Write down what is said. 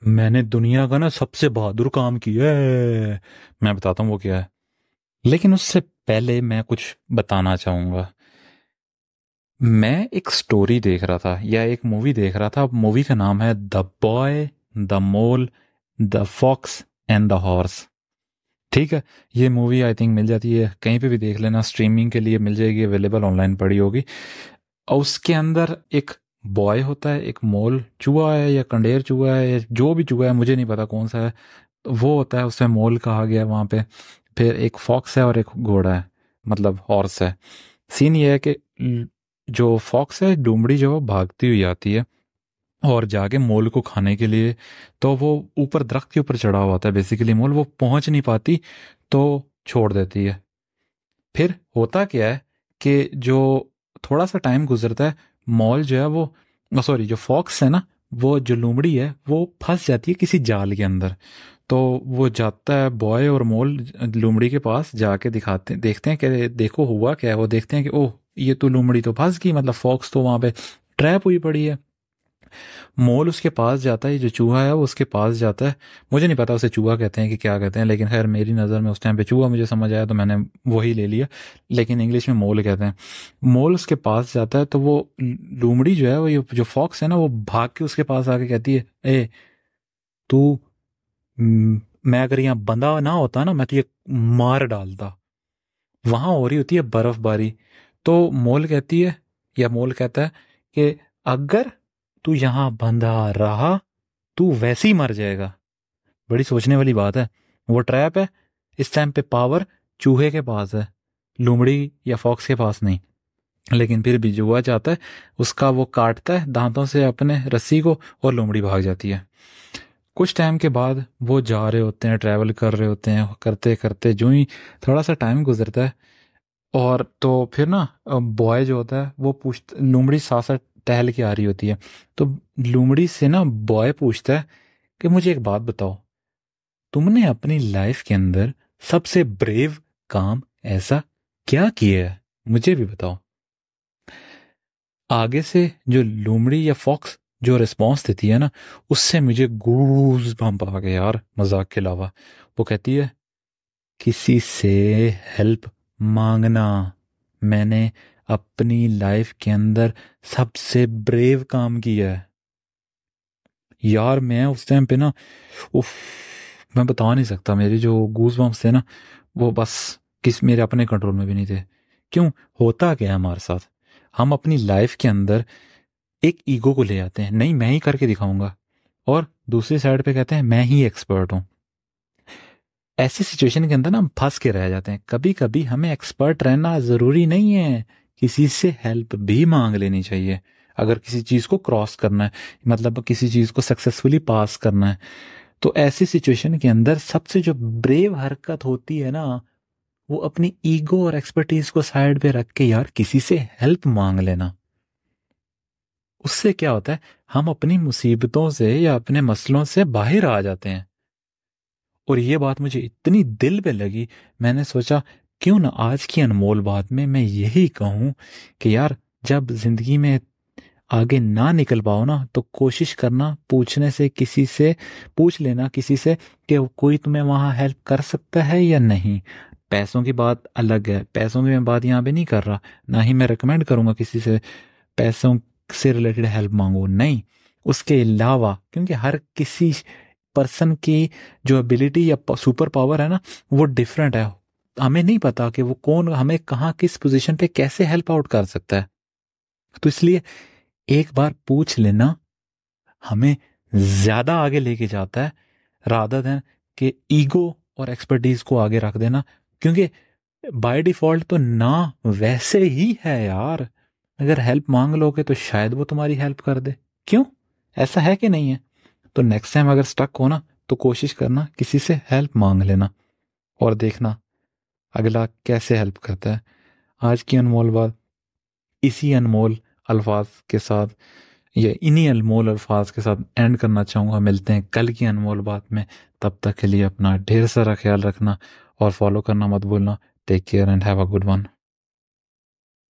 میں نے دنیا کا نا سب سے بہادر کام کیا ہے۔ میں بتاتا ہوں وہ کیا ہے۔ لیکن اس سے پہلے میں کچھ بتانا چاہوں گا۔ میں ایک سٹوری دیکھ رہا تھا یا ایک مووی دیکھ رہا تھا۔ مووی کا نام ہے the boy the mole the fox and the horse ٹھیک ہے، یہ مووی آئی تھنک مل جاتی ہے۔ کہیں پہ بھی دیکھ لینا اسٹریمنگ کے لیے مل جائے گی اویلیبل آن لائن پڑی ہوگی۔ اور اس کے اندر ایک بوائے ہوتا ہے، ایک مول چوہا ہے یا کنڈیر چوہا ہے یا جو بھی چوہا ہے، مجھے نہیں پتا کون سا ہے، وہ ہوتا ہے، اس میں مول کہا گیا وہاں پہ، پھر ایک فاکس ہے اور ایک گھوڑا ہے مطلب ہارس ہے۔ سین یہ ہے کہ جو فاکس ہے، ڈومڑی جو ہے بھاگتی ہوئی آتی ہے اور جا کے مول کو کھانے کے لیے، تو وہ اوپر درخت کے اوپر چڑھا ہوا ہوتا ہے بیسیکلی مول، وہ پہنچ نہیں پاتی، تو چھوڑ دیتی ہے۔ پھر ہوتا کیا ہے کہ جو تھوڑا سا ٹائم گزرتا ہے مال جو ہے وہ سوری، جو فاکس ہے نا، وہ جو لومڑی ہے، وہ پھنس جاتی ہے کسی جال کے اندر۔ تو وہ جاتا ہے بوائے اور مول لومڑی کے پاس جا کے دکھاتے دیکھتے ہیں کہ دیکھو ہوا کیا ہے۔ وہ دیکھتے ہیں کہ، اوہ، یہ تو لومڑی تو پھنس گئی۔ مطلب فاکس تو وہاں پہ ٹریپ ہوئی پڑی ہے۔ مول اس کے پاس جاتا ہے جو چوہا ہے وہ اس کے پاس جاتا ہے۔ مجھے نہیں پتا اسے چوہا کہتے ہیں کہ کیا کہتے ہیں، لیکن خیر میری نظر میں اس ٹائم پہ چوہا مجھے سمجھ آیا تو میں نے وہی لے لیا۔ لیکن انگلش میں مول کہتے ہیں۔ مول اس کے پاس جاتا ہے تو وہ لومڑی جو ہے، وہ جو فاکس ہے نا، وہ بھاگ کے اس کے پاس آ کے کہتی ہے، اے، تو میں اگر یہاں بندہ نہ ہوتا نا، میں تو یہ مار ڈالتا۔ وہاں ہو رہی ہوتی ہے برف باری۔ تو مول کہتی ہے، یا مول کہتا ہے کہ اگر تو یہاں بندھا رہا، تو ویسے ہی مر جائے گا۔ بڑی سوچنے والی بات ہے۔ وہ ٹریپ ہے، اس ٹائم پہ پاور چوہے کے پاس ہے، لومڑی یا فاکس کے پاس نہیں۔ لیکن پھر بھی جوا جاتا ہے، اس کا وہ کاٹتا ہے، دانتوں سے اپنے رسی کو اور لومڑی بھاگ جاتی ہے۔ کچھ ٹائم کے بعد وہ جا رہے ہوتے ہیں ٹریول کر رہے ہوتے ہیں، کرتے کرتے جو ہی تھوڑا سا ٹائم گزرتا ہے۔ اور تو پھر نا بوائے جو ہوتا ہے، وہ پوچھتا، لومڑی ساتھ ساتھ ٹہل کے آ رہی ہوتی ہے۔ تو لومڑی سے نا بوائے پوچھتا ہے کہ مجھے ایک بات بتاؤ، تم نے اپنی لائف کے اندر سب سے بریو کام ایسا کیا کیا ہے؟ مجھے بھی بتاؤ۔ آگے سے جو لومڑی یا فاکس جو ریسپانس دیتی ہے نا، اس سے مجھے گوز بمپ آ گیا یار مذاق کے علاوہ۔ وہ کہتی ہے، کسی سے ہیلپ مانگنا، میں نے اپنی لائف کے اندر سب سے بریو کام کیا ہے۔ یار، میں اس ٹائم پہ نا اف میں بتا نہیں سکتا۔ میری جو گوز بمس تھے نا، وہ بس کس، میرے اپنے کنٹرول میں بھی نہیں تھے۔ کیوں؟ ہوتا کیا ہے ہمارے ساتھ؟ ہم اپنی لائف کے اندر ایک ایگو کو لے آتے ہیں۔ نہیں، میں ہی کر کے دکھاؤں گا۔ اور دوسری سائڈ پہ کہتے ہیں، میں ہی ایکسپرٹ ہوں۔ ایسی سچویشن کے اندر نا ہم پھنس کے رہ جاتے ہیں۔ کبھی کبھی ہمیں ایکسپرٹ رہنا ضروری نہیں ہے۔ کسی سے ہیلپ بھی مانگ لینی چاہیے۔ اگر کسی چیز کو کراس کرنا ہے مطلب کسی چیز کو سکسیسفلی پاس کرنا ہے، تو ایسی سچویشن کے اندر سب سے جو بریو حرکت ہوتی ہے نا، وہ اپنی ایگو اور ایکسپرٹیز کو سائڈ پہ رکھ کے یار کسی سے ہیلپ مانگ لینا۔ اس سے کیا ہوتا ہے، ہم اپنی مصیبتوں سے یا اپنے مسئلوں سے باہر آ جاتے ہیں۔ اور یہ بات مجھے اتنی دل پہ لگی، میں نے سوچا کیوں نہ آج کی انمول بات میں میں یہی کہوں کہ یار جب زندگی میں آگے نہ نکل پاؤ نا تو کوشش کرنا، پوچھنے سے کسی سے، پوچھ لینا کسی سے کہ کوئی تمہیں وہاں ہیلپ کر سکتا ہے یا نہیں۔ پیسوں کی بات الگ ہے، پیسوں کی میں بات یہاں پہ نہیں کر رہا، نہ ہی میں ریکمینڈ کروں گا کسی سے پیسوں سے ریلیٹڈ ہیلپ مانگو، نہیں۔ اس کے علاوہ، کیونکہ ہر کسی پرسن کی جو ابیلٹی یا سپر پاور ہے نا، وہ ڈفرینٹ ہے۔ ہمیں نہیں پتا کہ وہ کون، ہمیں کہاں، کس پوزیشن پہ کیسے ہیلپ آؤٹ کر سکتا ہے۔ تو اس لیے ایک بار پوچھ لینا، ہمیں زیادہ آگے لے کے جاتا ہے رادر دین کہ ایگو اور ایکسپرٹیز کو آگے رکھ دینا۔ کیونکہ بائی ڈیفالٹ تو نہ ویسے ہی ہے یار۔ اگر ہیلپ مانگ لو گے تو شاید وہ تمہاری ہیلپ کر دے۔ کیوں؟ ایسا ہے کہ نہیں ہے۔ تو نیکسٹ ٹائم اگر اسٹک ہونا تو کوشش کرنا، کسی سے ہیلپ مانگ لینا اور دیکھنا۔ اگلا کیسے ہیلپ کرتا ہے؟ آج کی انمول بات اسی انمول الفاظ کے ساتھ یا انہی انمول الفاظ کے ساتھ اینڈ کرنا چاہوں گا۔ ملتے ہیں کل کی انمول بات میں۔ تب تک کے لیے اپنا ڈھیر سارا خیال رکھنا اور فالو کرنا مت بھولنا۔ Take care and have a good one